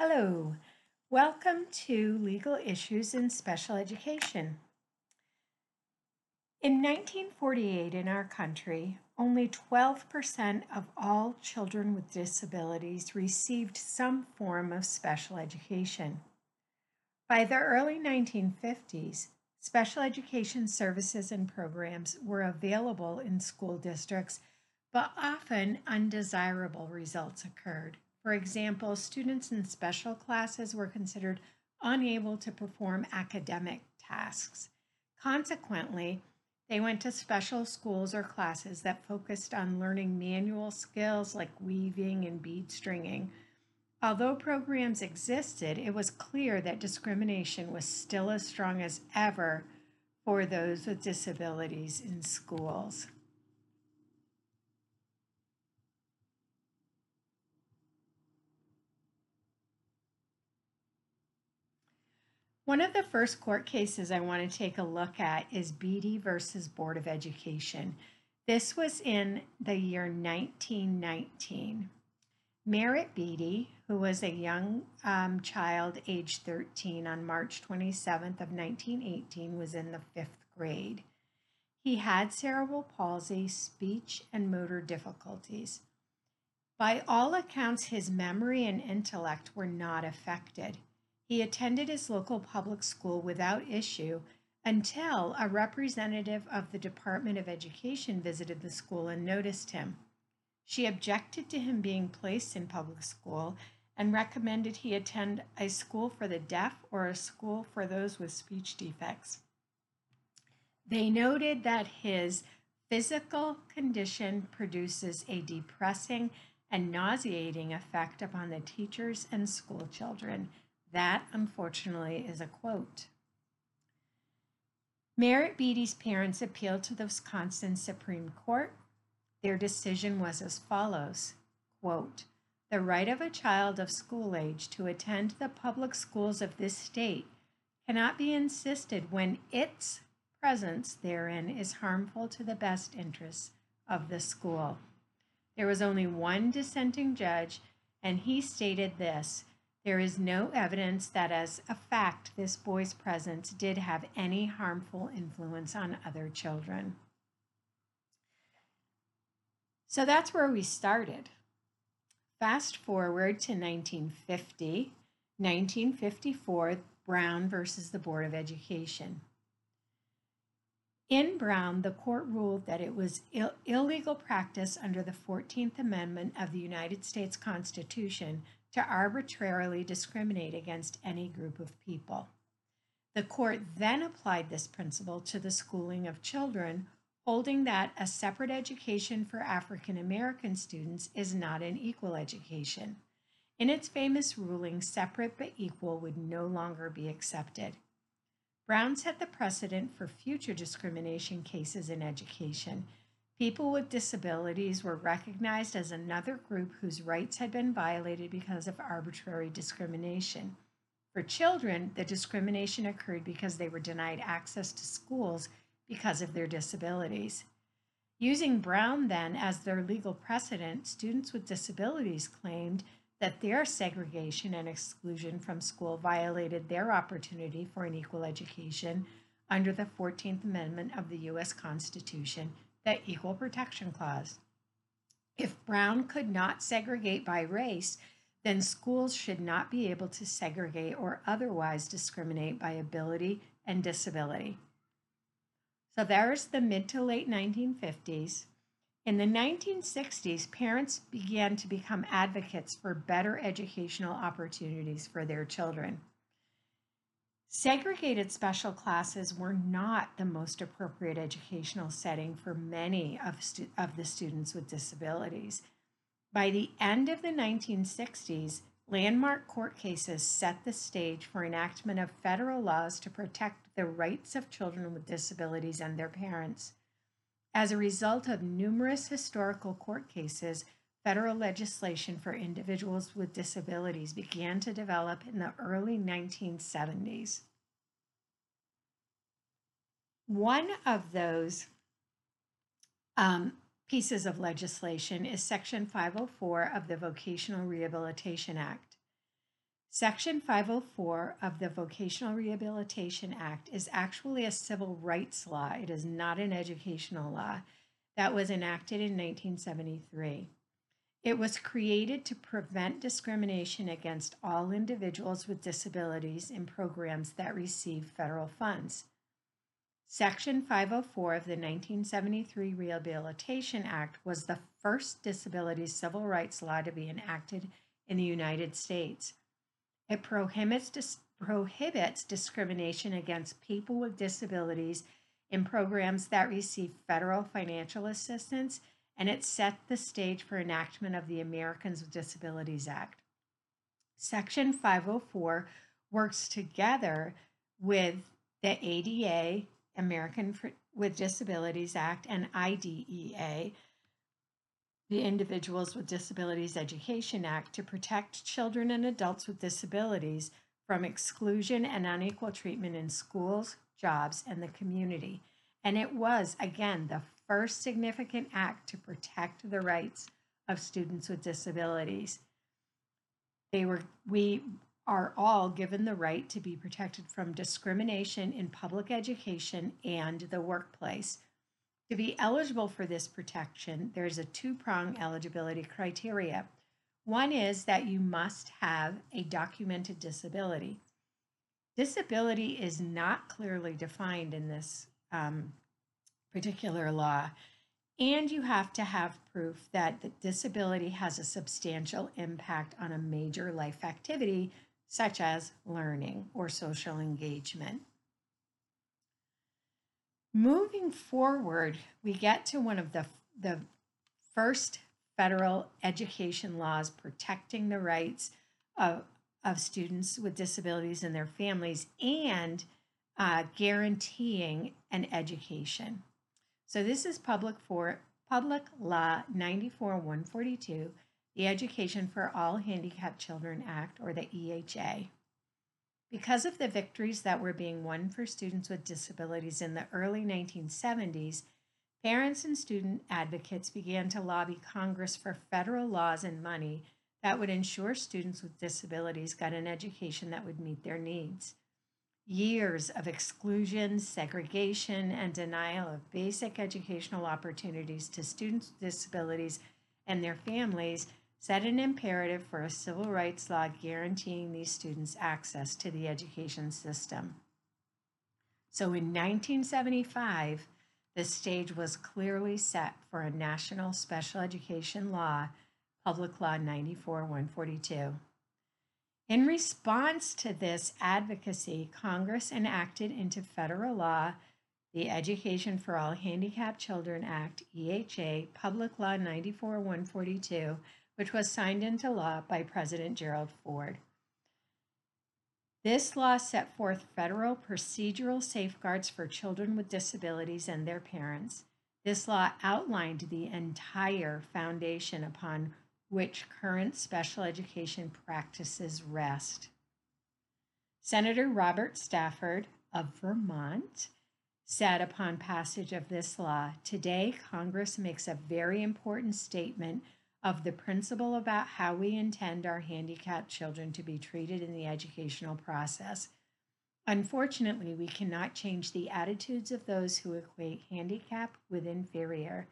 Hello, welcome to Legal Issues in Special Education. In 1948 in our country, only 12% of all children with disabilities received some form of special education. By the early 1950s, special education services and programs were available in school districts, but often undesirable results occurred. For example, students in special classes were considered unable to perform academic tasks. Consequently, they went to special schools or classes that focused on learning manual skills like weaving and bead stringing. Although programs existed, it was clear that discrimination was still as strong as ever for those with disabilities in schools. One of the first court cases I want to take a look at is Beattie versus Board of Education. This was in the year 1919. Merritt Beattie, who was a young um, child aged 13 on March 27th of 1918, was in the fifth grade. He had cerebral palsy, speech, and motor difficulties. By all accounts, his memory and intellect were not affected. He attended his local public school without issue until a representative of the Department of Education visited the school and noticed him. She objected to him being placed in public school and recommended he attend a school for the deaf or a school for those with speech defects. They noted that his physical condition produces a depressing and nauseating effect upon the teachers and school children that, unfortunately, is a quote. Merritt Beattie's parents appealed to the Wisconsin Supreme Court. Their decision was as follows quote, The right of a child of school age to attend the public schools of this state cannot be insisted when its presence therein is harmful to the best interests of the school. There was only one dissenting judge, and he stated this there is no evidence that, as a fact, this boy's presence did have any harmful influence on other children. So that's where we started. Fast forward to 1950, 1954, Brown versus the Board of Education. In Brown, the court ruled that it was Ill- illegal practice under the 14th Amendment of the United States Constitution to arbitrarily discriminate against any group of people. The court then applied this principle to the schooling of children, holding that a separate education for African American students is not an equal education. In its famous ruling, separate but equal would no longer be accepted. Brown set the precedent for future discrimination cases in education People with disabilities were recognized as another group whose rights had been violated because of arbitrary discrimination. For children, the discrimination occurred because they were denied access to schools because of their disabilities. Using Brown then as their legal precedent, students with disabilities claimed that their segregation and exclusion from school violated their opportunity for an equal education under the 14th Amendment of the U.S. Constitution the Equal Protection Clause. If Brown could not segregate by race, then schools should not be able to segregate or otherwise discriminate by ability and disability. So there's the mid to late 1950s. In the 1960s, parents began to become advocates for better educational opportunities for their children. Segregated special classes were not the most appropriate educational setting for many of, stu- of the students with disabilities. By the end of the 1960s, landmark court cases set the stage for enactment of federal laws to protect the rights of children with disabilities and their parents. As a result of numerous historical court cases, federal legislation for individuals with disabilities began to develop in the early 1970s. One of those um, pieces of legislation is Section 504 of the Vocational Rehabilitation Act. Section 504 of the Vocational Rehabilitation Act is actually a civil rights law. It is not an educational law that was enacted in 1973. It was created to prevent discrimination against all individuals with disabilities in programs that receive federal funds. Section 504 of the 1973 Rehabilitation Act was the first disability civil rights law to be enacted in the United States. It prohibits, dis- prohibits discrimination against people with disabilities in programs that receive federal financial assistance, and it set the stage for enactment of the Americans with Disabilities Act. Section 504 works together with the ADA, American with Disabilities Act, and IDEA, the Individuals with Disabilities Education Act, to protect children and adults with disabilities from exclusion and unequal treatment in schools, jobs, and the community. And it was, again, the first significant act to protect the rights of students with disabilities. They were, we are all given the right to be protected from discrimination in public education and the workplace. To be eligible for this protection, there's a two prong eligibility criteria. One is that you must have a documented disability. Disability is not clearly defined in this um, particular law, and you have to have proof that the disability has a substantial impact on a major life activity, such as learning or social engagement. Moving forward, we get to one of the, the first federal education laws protecting the rights of, of students with disabilities and their families and uh, guaranteeing an education. So this is public for Public Law 94-142, the Education for All Handicapped Children Act, or the EHA. Because of the victories that were being won for students with disabilities in the early 1970s, parents and student advocates began to lobby Congress for federal laws and money that would ensure students with disabilities got an education that would meet their needs. Years of exclusion, segregation, and denial of basic educational opportunities to students with disabilities and their families set an imperative for a civil rights law guaranteeing these students access to the education system. So in 1975, the stage was clearly set for a national special education law, Public Law 94 142. In response to this advocacy, Congress enacted into federal law the Education for All Handicapped Children Act, EHA, Public Law 94 142, which was signed into law by President Gerald Ford. This law set forth federal procedural safeguards for children with disabilities and their parents. This law outlined the entire foundation upon which current special education practices rest. Senator Robert Stafford of Vermont said upon passage of this law Today, Congress makes a very important statement of the principle about how we intend our handicapped children to be treated in the educational process. Unfortunately, we cannot change the attitudes of those who equate handicap with inferior.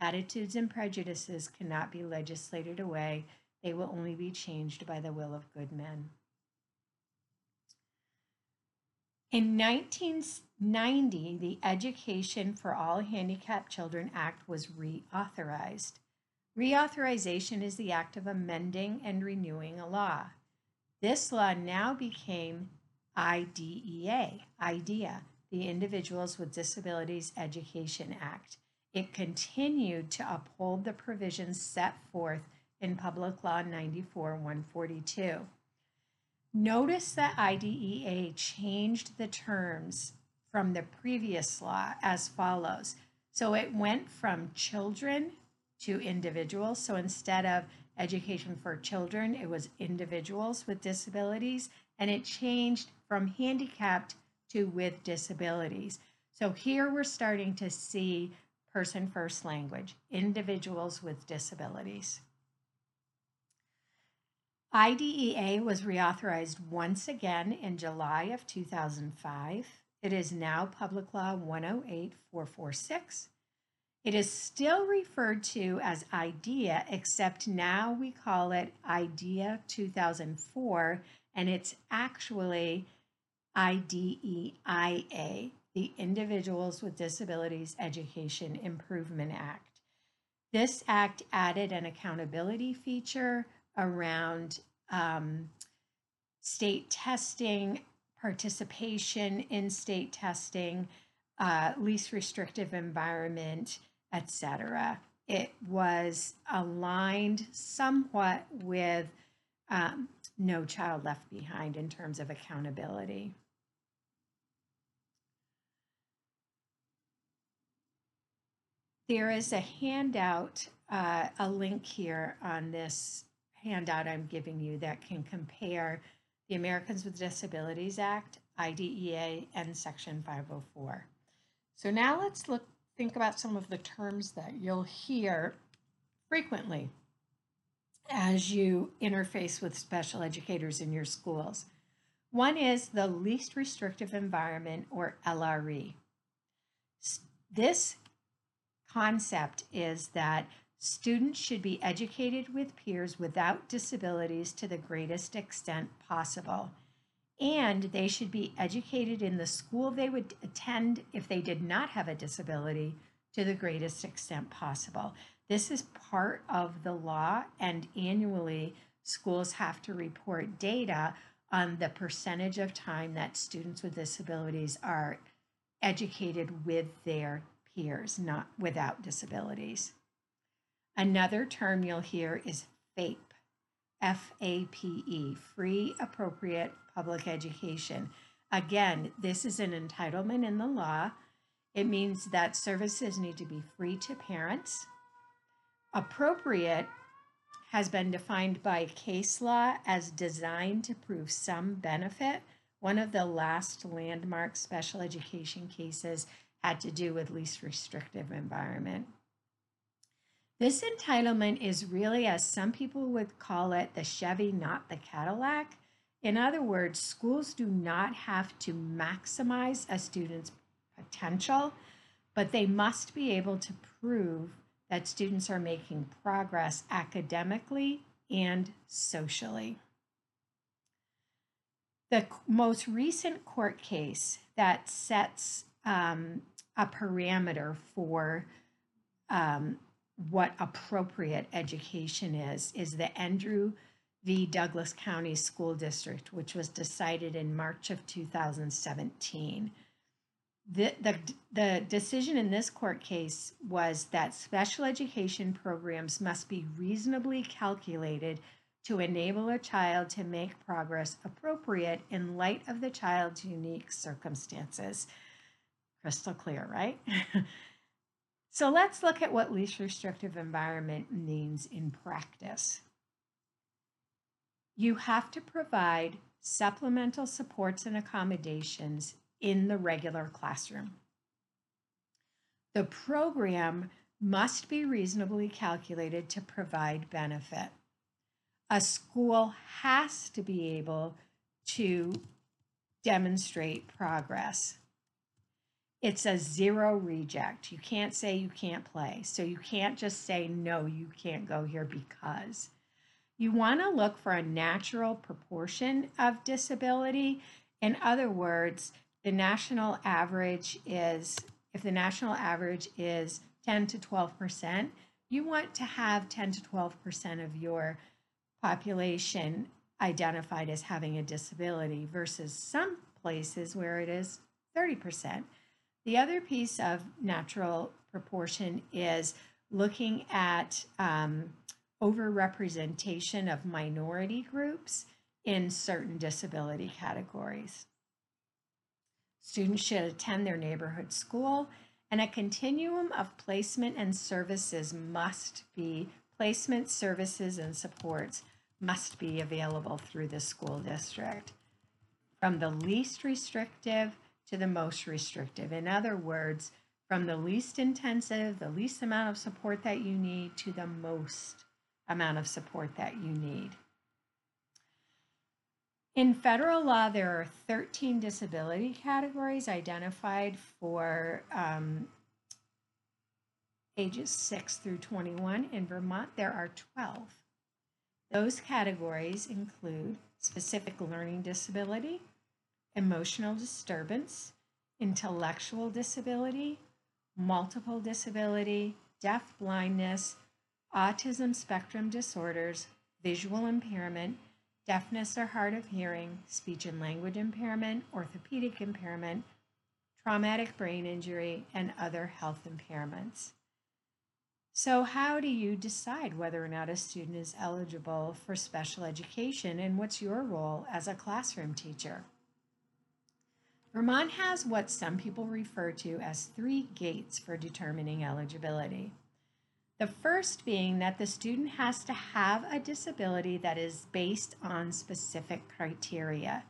Attitudes and prejudices cannot be legislated away, they will only be changed by the will of good men. In 1990, the Education for All Handicapped Children Act was reauthorized. Reauthorization is the act of amending and renewing a law. This law now became IDEA, IDEA, the Individuals with Disabilities Education Act. It continued to uphold the provisions set forth in Public Law 94 142. Notice that IDEA changed the terms from the previous law as follows. So it went from children to individuals. So instead of education for children, it was individuals with disabilities, and it changed from handicapped to with disabilities. So here we're starting to see person first language, individuals with disabilities. IDEA was reauthorized once again in July of 2005. It is now Public Law 108446. It is still referred to as IDEA, except now we call it IDEA 2004, and it's actually IDEIA, the Individuals with Disabilities Education Improvement Act. This act added an accountability feature around um, state testing, participation in state testing, uh, least restrictive environment, etc. It was aligned somewhat with um, No Child Left Behind in terms of accountability. There is a handout, uh, a link here on this handout I'm giving you that can compare the Americans with Disabilities Act, IDEA, and Section 504. So now let's look, think about some of the terms that you'll hear frequently as you interface with special educators in your schools. One is the least restrictive environment or LRE. This concept is that students should be educated with peers without disabilities to the greatest extent possible. And they should be educated in the school they would attend if they did not have a disability to the greatest extent possible. This is part of the law, and annually, schools have to report data on the percentage of time that students with disabilities are educated with their peers, not without disabilities. Another term you'll hear is FAPE, F A P E, Free Appropriate Public Education. Again, this is an entitlement in the law. It means that services need to be free to parents. Appropriate has been defined by case law as designed to prove some benefit. One of the last landmark special education cases had to do with least restrictive environment. This entitlement is really, as some people would call it, the Chevy, not the Cadillac. In other words, schools do not have to maximize a student's potential, but they must be able to prove that students are making progress academically and socially. The most recent court case that sets um, a parameter for um, what appropriate education is, is the Endrew v. Douglas County School District, which was decided in March of 2017. The, the, the decision in this court case was that special education programs must be reasonably calculated to enable a child to make progress appropriate in light of the child's unique circumstances. Crystal clear, right? so let's look at what least restrictive environment means in practice. You have to provide supplemental supports and accommodations in the regular classroom. The program must be reasonably calculated to provide benefit. A school has to be able to demonstrate progress it's a zero reject. You can't say you can't play. So you can't just say, no, you can't go here because. You want to look for a natural proportion of disability. In other words, the national average is, if the national average is 10 to 12%, you want to have 10 to 12% of your population identified as having a disability versus some places where it is 30%. The other piece of natural proportion is looking at um, overrepresentation of minority groups in certain disability categories. Students should attend their neighborhood school, and a continuum of placement and services must be, placement services and supports must be available through the school district. From the least restrictive to the most restrictive. In other words, from the least intensive, the least amount of support that you need, to the most amount of support that you need. In federal law, there are 13 disability categories identified for um, ages 6 through 21. In Vermont, there are 12. Those categories include specific learning disability, emotional disturbance, intellectual disability, multiple disability, deaf blindness, autism spectrum disorders, visual impairment, deafness or hard of hearing, speech and language impairment, orthopedic impairment, traumatic brain injury, and other health impairments. So, how do you decide whether or not a student is eligible for special education, and what's your role as a classroom teacher? Vermont has what some people refer to as three gates for determining eligibility. The first being that the student has to have a disability that is based on specific criteria.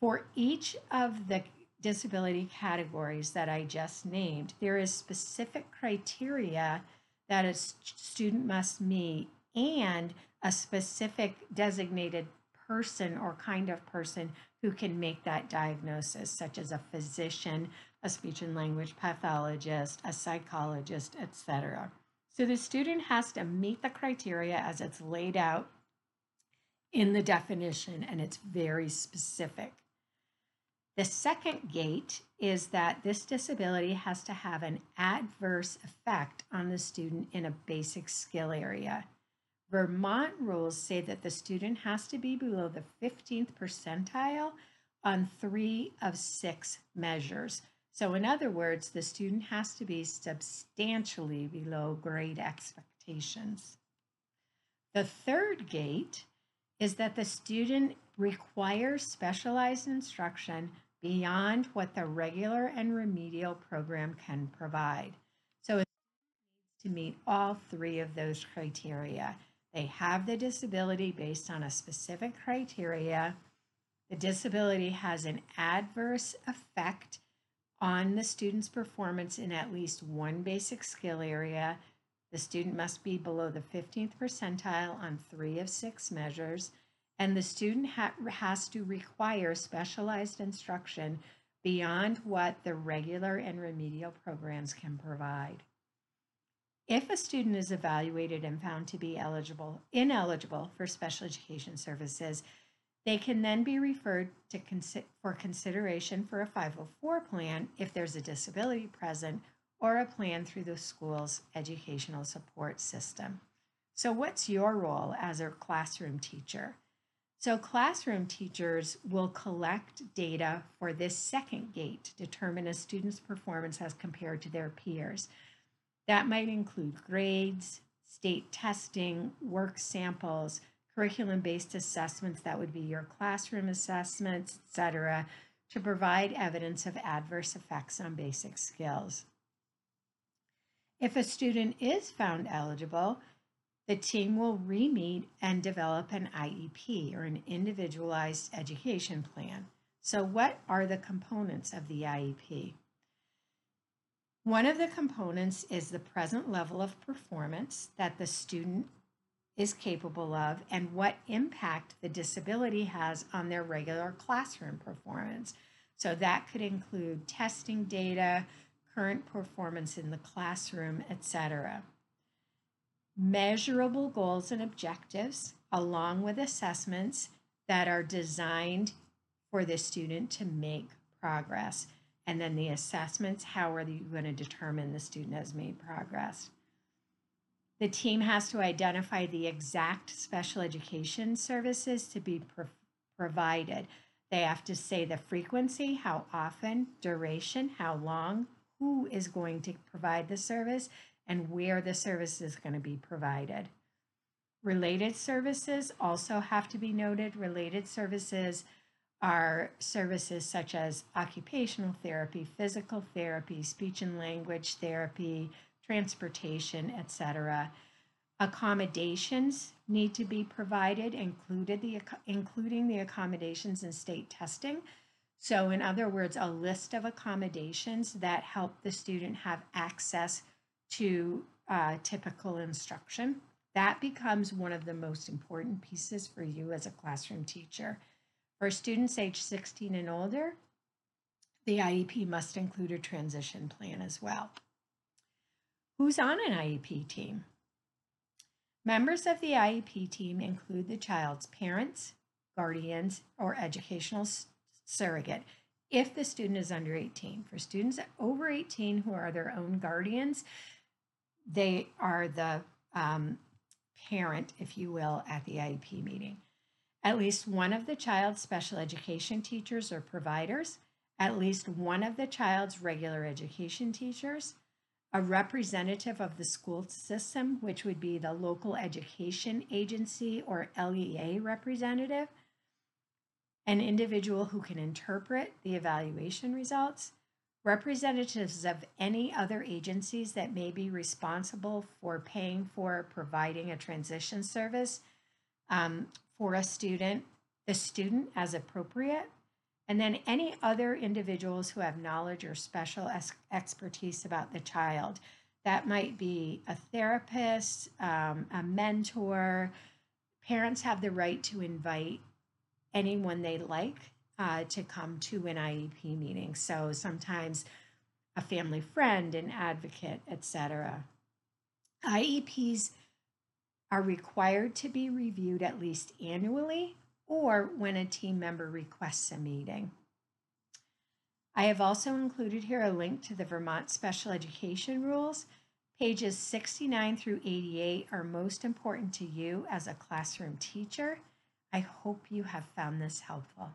For each of the disability categories that I just named, there is specific criteria that a student must meet and a specific designated person or kind of person who can make that diagnosis, such as a physician, a speech and language pathologist, a psychologist, etc. So the student has to meet the criteria as it's laid out in the definition, and it's very specific. The second gate is that this disability has to have an adverse effect on the student in a basic skill area. Vermont rules say that the student has to be below the 15th percentile on three of six measures. So, in other words, the student has to be substantially below grade expectations. The third gate is that the student requires specialized instruction beyond what the regular and remedial program can provide. So it needs to meet all three of those criteria. They have the disability based on a specific criteria. The disability has an adverse effect on the student's performance in at least one basic skill area. The student must be below the 15th percentile on three of six measures and the student ha has to require specialized instruction beyond what the regular and remedial programs can provide. If a student is evaluated and found to be eligible, ineligible for special education services, they can then be referred to consi for consideration for a 504 plan if there's a disability present or a plan through the school's educational support system. So what's your role as a classroom teacher? So classroom teachers will collect data for this second gate to determine a student's performance as compared to their peers. That might include grades, state testing, work samples, curriculum-based assessments, that would be your classroom assessments, etc., to provide evidence of adverse effects on basic skills. If a student is found eligible, the team will re-meet and develop an IEP or an individualized education plan. So what are the components of the IEP? One of the components is the present level of performance that the student is capable of and what impact the disability has on their regular classroom performance. So that could include testing data, current performance in the classroom, etc measurable goals and objectives along with assessments that are designed for the student to make progress. And then the assessments, how are you going to determine the student has made progress? The team has to identify the exact special education services to be pro provided. They have to say the frequency, how often, duration, how long, who is going to provide the service, and where the service is going to be provided. Related services also have to be noted. Related services are services such as occupational therapy, physical therapy, speech and language therapy, transportation, etc. Accommodations need to be provided, included the, including the accommodations in state testing. So in other words, a list of accommodations that help the student have access to uh, typical instruction. That becomes one of the most important pieces for you as a classroom teacher. For students age 16 and older, the IEP must include a transition plan as well. Who's on an IEP team? Members of the IEP team include the child's parents, guardians, or educational surrogate if the student is under 18. For students over 18 who are their own guardians, they are the um, parent, if you will, at the IEP meeting. At least one of the child's special education teachers or providers, at least one of the child's regular education teachers, a representative of the school system, which would be the local education agency or LEA representative, an individual who can interpret the evaluation results, representatives of any other agencies that may be responsible for paying for providing a transition service um, for a student, the student as appropriate, and then any other individuals who have knowledge or special expertise about the child. That might be a therapist, um, a mentor. Parents have the right to invite anyone they like uh, to come to an IEP meeting. So sometimes a family friend, an advocate, etc. IEPs are required to be reviewed at least annually or when a team member requests a meeting. I have also included here a link to the Vermont Special Education Rules. Pages 69 through 88 are most important to you as a classroom teacher. I hope you have found this helpful.